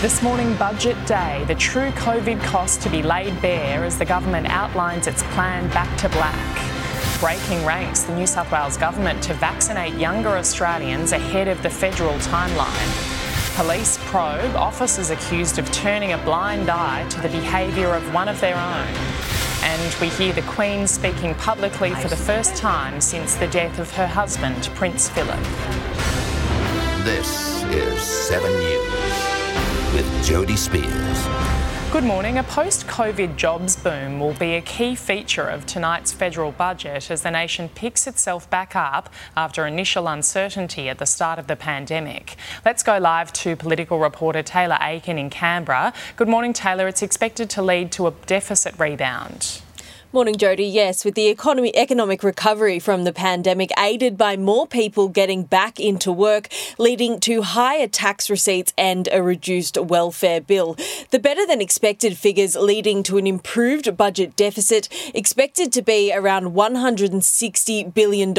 This morning, budget day, the true COVID cost to be laid bare as the government outlines its plan back to black. Breaking ranks, the New South Wales government to vaccinate younger Australians ahead of the federal timeline. Police probe officers accused of turning a blind eye to the behaviour of one of their own. And we hear the Queen speaking publicly for the first time since the death of her husband, Prince Philip. This is 7 News with Jody Spears. Good morning. A post COVID jobs boom will be a key feature of tonight's federal budget as the nation picks itself back up after initial uncertainty at the start of the pandemic. Let's go live to political reporter Taylor Aiken in Canberra. Good morning, Taylor. It's expected to lead to a deficit rebound. Morning, Jody. Yes, with the economy, economic recovery from the pandemic aided by more people getting back into work, leading to higher tax receipts and a reduced welfare bill. The better than expected figures leading to an improved budget deficit expected to be around $160 billion.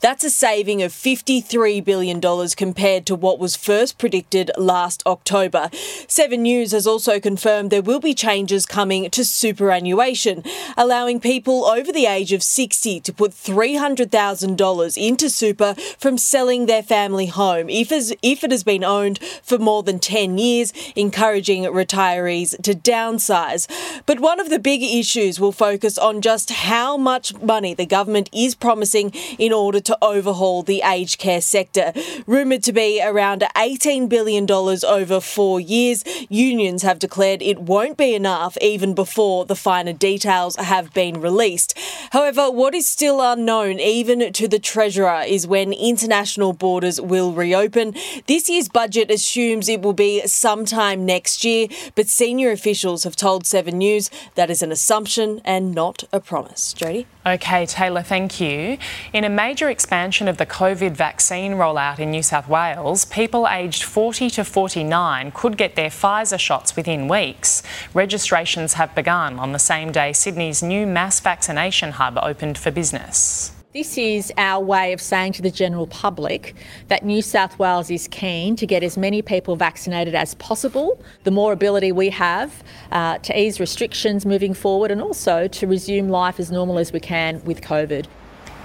That's a saving of $53 billion compared to what was first predicted last October. Seven News has also confirmed there will be changes coming to superannuation, allowing people over the age of 60 to put $300,000 into super from selling their family home if, if it has been owned for more than 10 years, encouraging retirees to downsize. But one of the big issues will focus on just how much money the government is promising in order to overhaul the aged care sector. Rumoured to be around $18 billion over four years, unions have declared it won't be enough even before the finer details have been released. However, what is still unknown, even to the Treasurer, is when international borders will reopen. This year's budget assumes it will be sometime next year, but senior officials have told Seven News that is an assumption and not a promise. Jody? Okay, Taylor, thank you. In a major expansion of the COVID vaccine rollout in New South Wales, people aged 40 to 49 could get their Pfizer shots within weeks. Registrations have begun on the same day Sydney's new mass vaccination hub opened for business. This is our way of saying to the general public that New South Wales is keen to get as many people vaccinated as possible. The more ability we have uh, to ease restrictions moving forward and also to resume life as normal as we can with COVID.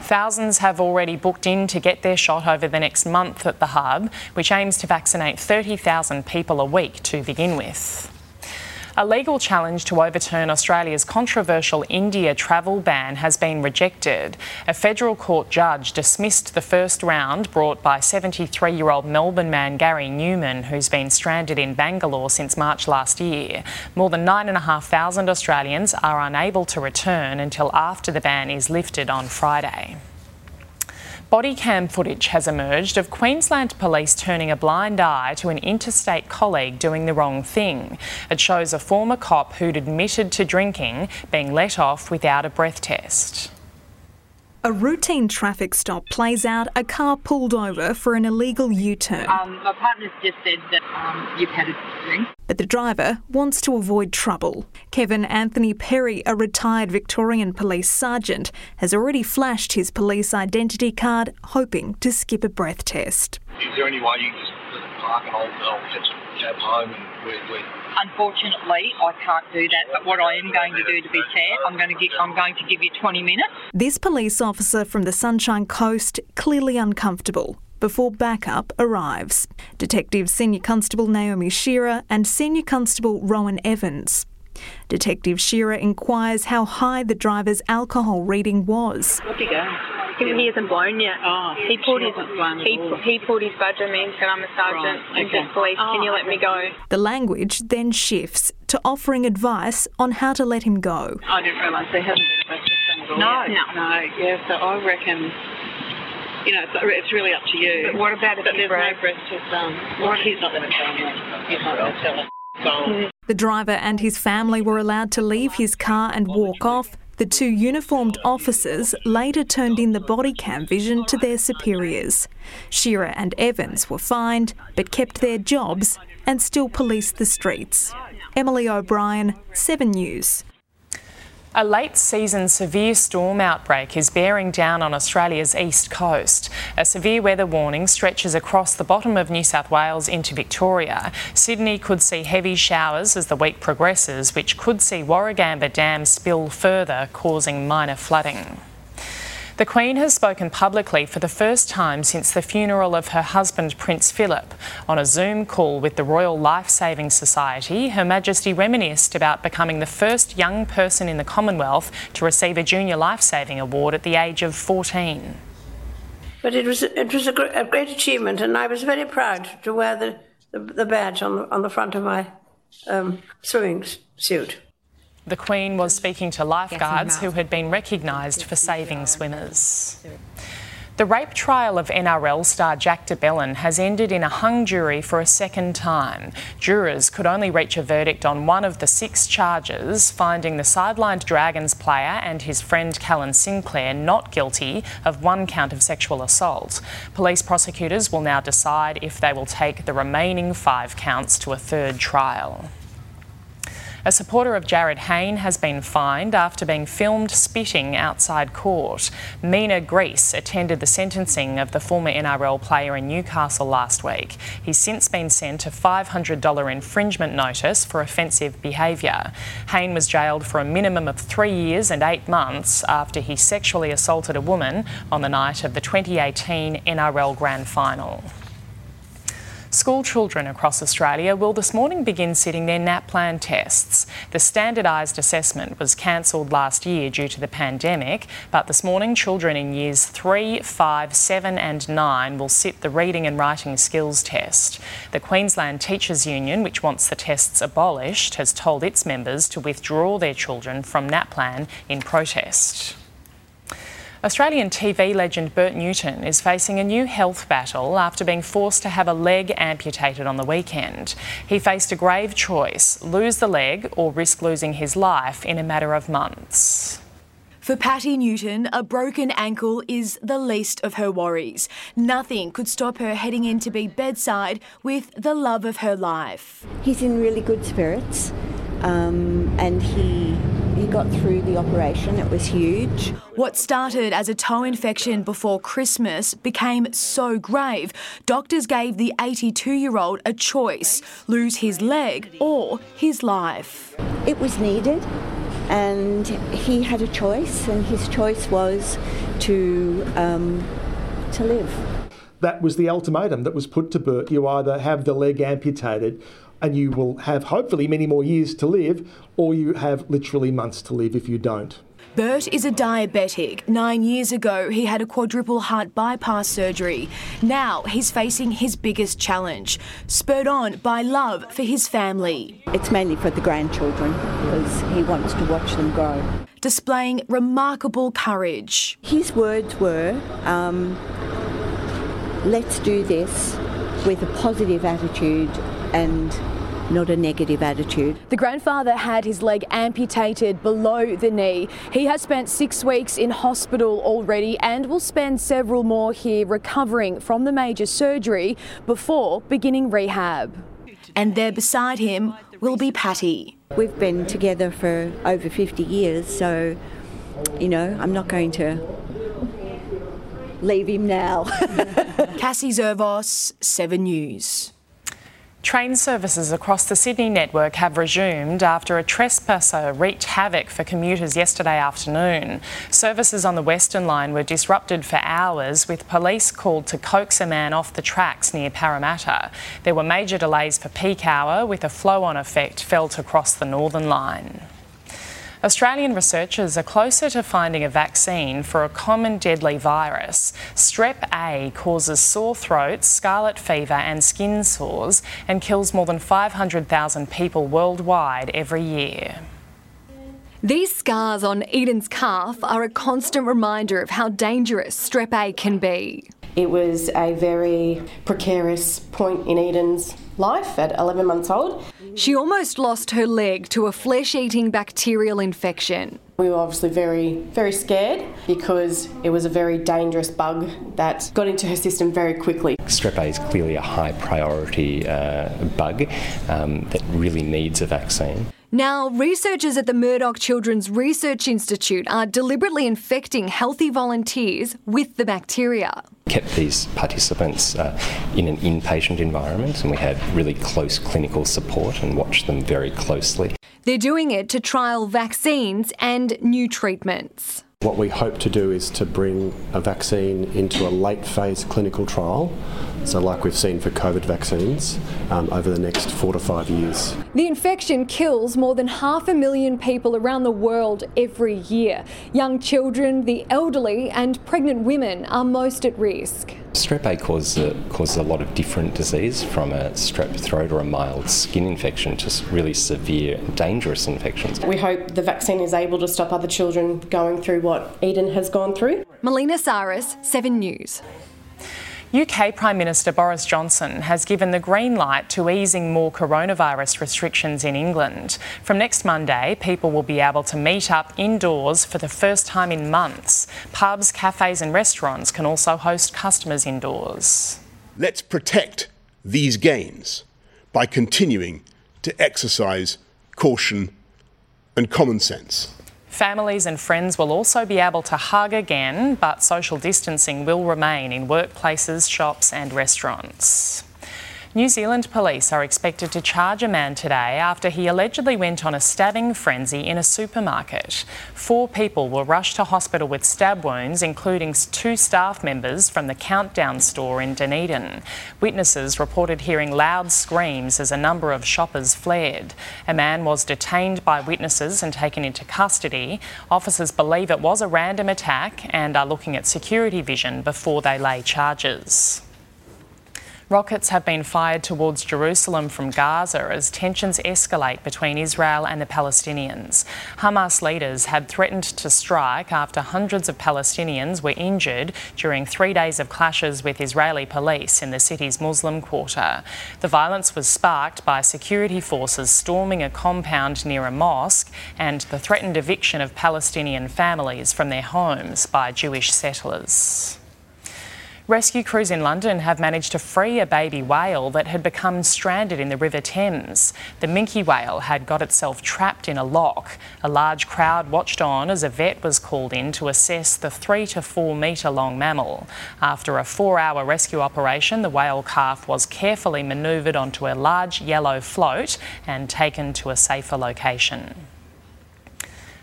Thousands have already booked in to get their shot over the next month at the hub, which aims to vaccinate 30,000 people a week to begin with. A legal challenge to overturn Australia's controversial India travel ban has been rejected. A federal court judge dismissed the first round brought by 73 year old Melbourne man Gary Newman, who's been stranded in Bangalore since March last year. More than 9,500 Australians are unable to return until after the ban is lifted on Friday. Body cam footage has emerged of Queensland police turning a blind eye to an interstate colleague doing the wrong thing. It shows a former cop who'd admitted to drinking being let off without a breath test. A routine traffic stop plays out a car pulled over for an illegal U turn. Um, my partner's just said that um, you've had a drink. But the driver wants to avoid trouble. Kevin Anthony Perry, a retired Victorian police sergeant, has already flashed his police identity card, hoping to skip a breath test. Is there any way you can just park and I'll, I'll catch a cab home and we're, we're Unfortunately, I can't do that. But what I am going to do, to be fair, I'm going to give, I'm going to give you 20 minutes. This police officer from the Sunshine Coast clearly uncomfortable. before backup arrives. Detective Senior Constable Naomi Shearer and Senior Constable Rowan Evans. Detective Shearer inquires how high the driver's alcohol reading was. What'd he go? He, he isn't blown yet. Oh, he pulled his hasn't he, he pulled his badge on me and said I'm a sergeant Right, and okay. said police, can you oh. let me go? The language then shifts to offering advice on how to let him go. I didn't realise they hadn't been breath test done at all. No. No. No, yeah, so I reckon, you know, it's, it's really up to you. But what about if But there's breath? no breath test um, done. Well, he's not going to tell me. He's not going to tell us. Mm-hmm. The driver and his family were allowed to leave his car and walk off. The two uniformed officers later turned in the body cam vision to their superiors. Shearer and Evans were fined but kept their jobs and still policed the streets. Emily O'Brien, 7 News. A late season severe storm outbreak is bearing down on Australia's east coast. A severe weather warning stretches across the bottom of New South Wales into Victoria. Sydney could see heavy showers as the week progresses, which could see Warragamba Dam spill further, causing minor flooding. The Queen has spoken publicly for the first time since the funeral of her husband, Prince Philip. On a Zoom call with the Royal Life Saving Society, Her Majesty reminisced about becoming the first young person in the Commonwealth to receive a Junior Life Saving Award at the age of 14. But it was it was a, gr- a great achievement, and I was very proud to wear the, the, the badge on the, on the front of my um, swimming suit. The Queen was speaking to lifeguards who had been recognised for saving swimmers. The rape trial of NRL star Jack de Belin has ended in a hung jury for a second time. Jurors could only reach a verdict on one of the six charges, finding the sidelined Dragons player and his friend Callan Sinclair not guilty of one count of sexual assault. Police prosecutors will now decide if they will take the remaining five counts to a third trial. A supporter of Jarryd Hayne has been fined after being filmed spitting outside court. Mina Grease attended the sentencing of the former NRL player in Newcastle last week. He's since been sent a $500 infringement notice for offensive behaviour. Hayne was jailed for a minimum of three years and eight months after he sexually assaulted a woman on the night of the 2018 NRL Grand Final. School children across Australia will this morning begin sitting their NAPLAN tests. The standardised assessment was cancelled last year due to the pandemic, but this morning children in years 3, 5, 7 and 9 will sit the reading and writing skills test. The Queensland Teachers Union, which wants the tests abolished, has told its members to withdraw their children from NAPLAN in protest. Australian TV legend Bert Newton is facing a new health battle after being forced to have a leg amputated on the weekend. He faced a grave choice lose the leg or risk losing his life in a matter of months. For Patty Newton, a broken ankle is the least of her worries. Nothing could stop her heading in to be bedside with the love of her life. He's in really good spirits, um, and he he got through the operation. It was huge. What started as a toe infection before Christmas became so grave, doctors gave the 82 year old a choice lose his leg or his life. It was needed, and he had a choice, and his choice was to um, to live. That was the ultimatum that was put to Bert. You either have the leg amputated and you will have hopefully many more years to live, or you have literally months to live if you don't. Bert is a diabetic. Nine years ago, he had a quadruple heart bypass surgery. Now he's facing his biggest challenge, spurred on by love for his family. It's mainly for the grandchildren because he wants to watch them grow. Displaying remarkable courage. His words were, um, let's do this with a positive attitude and not a negative attitude. The grandfather had his leg amputated below the knee. He has spent six weeks in hospital already and will spend several more here recovering from the major surgery before beginning rehab. And there beside him will be Patty. We've been together for over 50 years, so, you know, I'm not going to leave him now. Cassie Zervos, 7 News. Train services across the Sydney network have resumed after a trespasser wreaked havoc for commuters yesterday afternoon. Services on the Western Line were disrupted for hours, with police called to coax a man off the tracks near Parramatta. There were major delays for peak hour, with a flow on effect felt across the Northern Line. Australian researchers are closer to finding a vaccine for a common deadly virus. Strep A causes sore throats, scarlet fever, and skin sores and kills more than 500,000 people worldwide every year. These scars on Eden's calf are a constant reminder of how dangerous strep A can be. It was a very precarious point in Eden's life at 11 months old. She almost lost her leg to a flesh eating bacterial infection. We were obviously very, very scared because it was a very dangerous bug that got into her system very quickly. Strep A is clearly a high priority uh, bug um, that really needs a vaccine. Now, researchers at the Murdoch Children's Research Institute are deliberately infecting healthy volunteers with the bacteria. Kept these participants uh, in an inpatient environment, and we had really close clinical support and watched them very closely. They're doing it to trial vaccines and new treatments. What we hope to do is to bring a vaccine into a late phase clinical trial, so like we've seen for COVID vaccines, um, over the next four to five years. The infection kills more than half a million people around the world every year. Young children, the elderly, and pregnant women are most at risk. Strep A causes a, causes a lot of different disease, from a strep throat or a mild skin infection to really severe, dangerous infections. We hope the vaccine is able to stop other children going through what Eden has gone through. Melina Saris, 7 News. UK Prime Minister Boris Johnson has given the green light to easing more coronavirus restrictions in England. From next Monday, people will be able to meet up indoors for the first time in months. Pubs, cafes, and restaurants can also host customers indoors. Let's protect these gains by continuing to exercise caution and common sense. Families and friends will also be able to hug again, but social distancing will remain in workplaces, shops, and restaurants. New Zealand police are expected to charge a man today after he allegedly went on a stabbing frenzy in a supermarket. Four people were rushed to hospital with stab wounds, including two staff members from the Countdown store in Dunedin. Witnesses reported hearing loud screams as a number of shoppers fled. A man was detained by witnesses and taken into custody. Officers believe it was a random attack and are looking at security vision before they lay charges. Rockets have been fired towards Jerusalem from Gaza as tensions escalate between Israel and the Palestinians. Hamas leaders had threatened to strike after hundreds of Palestinians were injured during three days of clashes with Israeli police in the city's Muslim quarter. The violence was sparked by security forces storming a compound near a mosque and the threatened eviction of Palestinian families from their homes by Jewish settlers. Rescue crews in London have managed to free a baby whale that had become stranded in the River Thames. The minke whale had got itself trapped in a lock. A large crowd watched on as a vet was called in to assess the three to four metre long mammal. After a four hour rescue operation, the whale calf was carefully manoeuvred onto a large yellow float and taken to a safer location.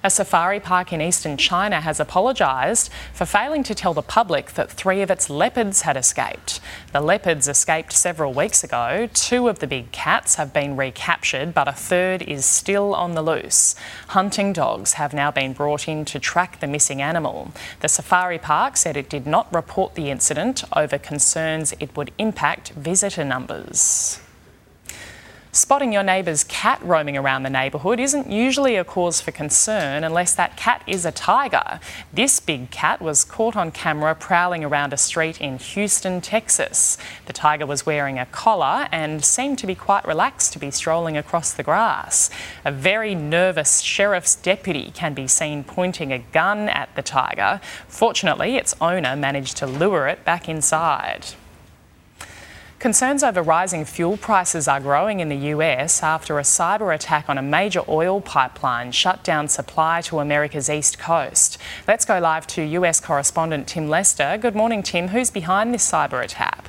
A safari park in eastern China has apologised for failing to tell the public that three of its leopards had escaped. The leopards escaped several weeks ago. Two of the big cats have been recaptured, but a third is still on the loose. Hunting dogs have now been brought in to track the missing animal. The safari park said it did not report the incident over concerns it would impact visitor numbers. Spotting your neighbour's cat roaming around the neighbourhood isn't usually a cause for concern unless that cat is a tiger. This big cat was caught on camera prowling around a street in Houston, Texas. The tiger was wearing a collar and seemed to be quite relaxed to be strolling across the grass. A very nervous sheriff's deputy can be seen pointing a gun at the tiger. Fortunately, its owner managed to lure it back inside. Concerns over rising fuel prices are growing in the US after a cyber attack on a major oil pipeline shut down supply to America's east coast. Let's go live to US correspondent Tim Lester. Good morning, Tim. Who's behind this cyber attack?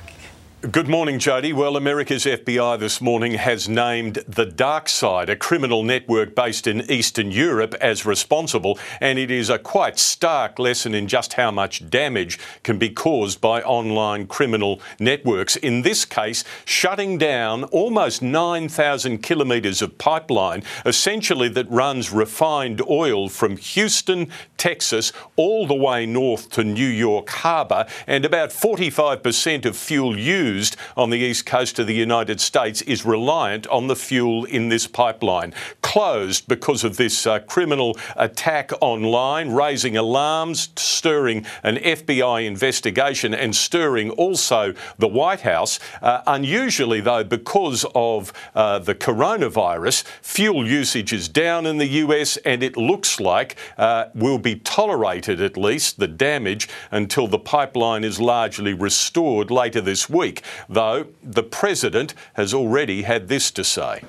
Good morning, Jody. Well, America's FBI this morning has named the DarkSide, a criminal network based in Eastern Europe, as responsible, and it is a quite stark lesson in just how much damage can be caused by online criminal networks. In this case, shutting down almost 9,000 kilometres of pipeline, essentially that runs refined oil from Houston, Texas, all the way north to New York Harbour, and about 45% of fuel used used on the east coast of the United States is reliant on the fuel in this pipeline. Closed because of this uh, criminal attack online, raising alarms, stirring an FBI investigation, and stirring also the White House. Uh, unusually, though, because of uh, the coronavirus, fuel usage is down in the US, and it looks like uh, will be tolerated at least the damage until the pipeline is largely restored later this week though the President has already had this to say.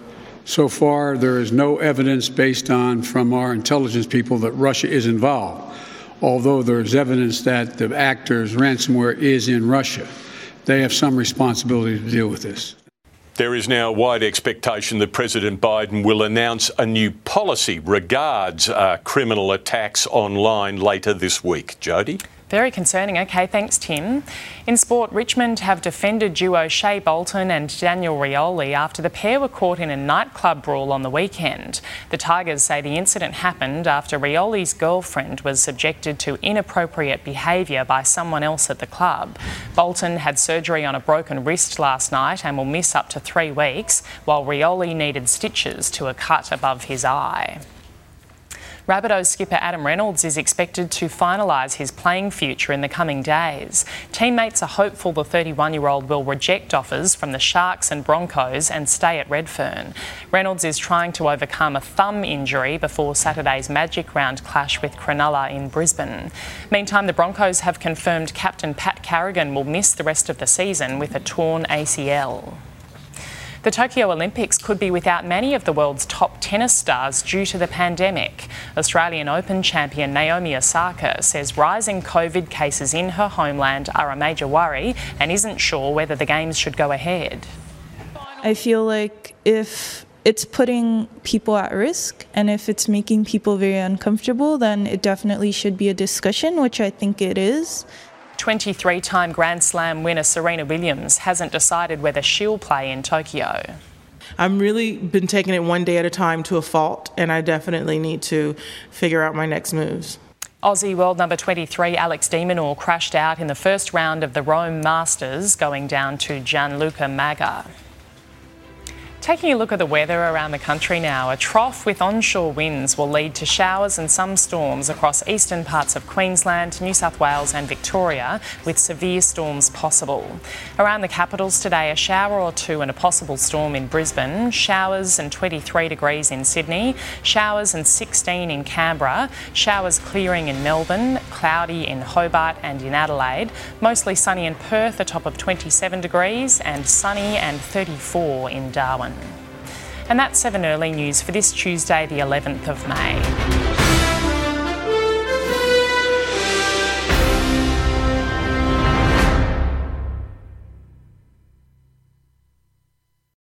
So far, there is no evidence based on from our intelligence people that Russia is involved, although there is evidence that the actors' ransomware is in Russia. They have some responsibility to deal with this. There is now a wide expectation that President Biden will announce a new policy regards uh, criminal attacks online later this week. Jody? Very concerning. Okay, thanks, Tim. In sport, Richmond have defended duo Shai Bolton and Daniel Rioli after the pair were caught in a nightclub brawl on the weekend. The Tigers say the incident happened after Rioli's girlfriend was subjected to inappropriate behaviour by someone else at the club. Bolton had surgery on a broken wrist last night and will miss up to three weeks, while Rioli needed stitches to a cut above his eye. Rabbitohs skipper Adam Reynolds is expected to finalise his playing future in the coming days. Teammates are hopeful the 31 year old will reject offers from the Sharks and Broncos and stay at Redfern. Reynolds is trying to overcome a thumb injury before Saturday's Magic Round clash with Cronulla in Brisbane. Meantime, the Broncos have confirmed captain Pat Carrigan will miss the rest of the season with a torn ACL. The Tokyo Olympics could be without many of the world's top tennis stars due to the pandemic. Australian Open champion Naomi Osaka says rising COVID cases in her homeland are a major worry and isn't sure whether the Games should go ahead. I feel like if it's putting people at risk and if it's making people very uncomfortable, then it definitely should be a discussion, which I think it is. 23 time Grand Slam winner Serena Williams hasn't decided whether she'll play in Tokyo. I'm really been taking it one day at a time to a fault, and I definitely need to figure out my next moves. Aussie world number 23 Alex de Minaur crashed out in the first round of the Rome Masters, going down to Gianluca Mager. Taking a look at the weather around the country now, a trough with onshore winds will lead to showers and some storms across eastern parts of Queensland, New South Wales, and Victoria, with severe storms possible. Around the capitals today, a shower or two and a possible storm in Brisbane, showers and 23 degrees in Sydney, showers and 16 in Canberra, showers clearing in Melbourne, cloudy in Hobart and in Adelaide, mostly sunny in Perth, a top of 27 degrees, and sunny and 34 in Darwin. And that's 7 Early News for this Tuesday, the 11th of May.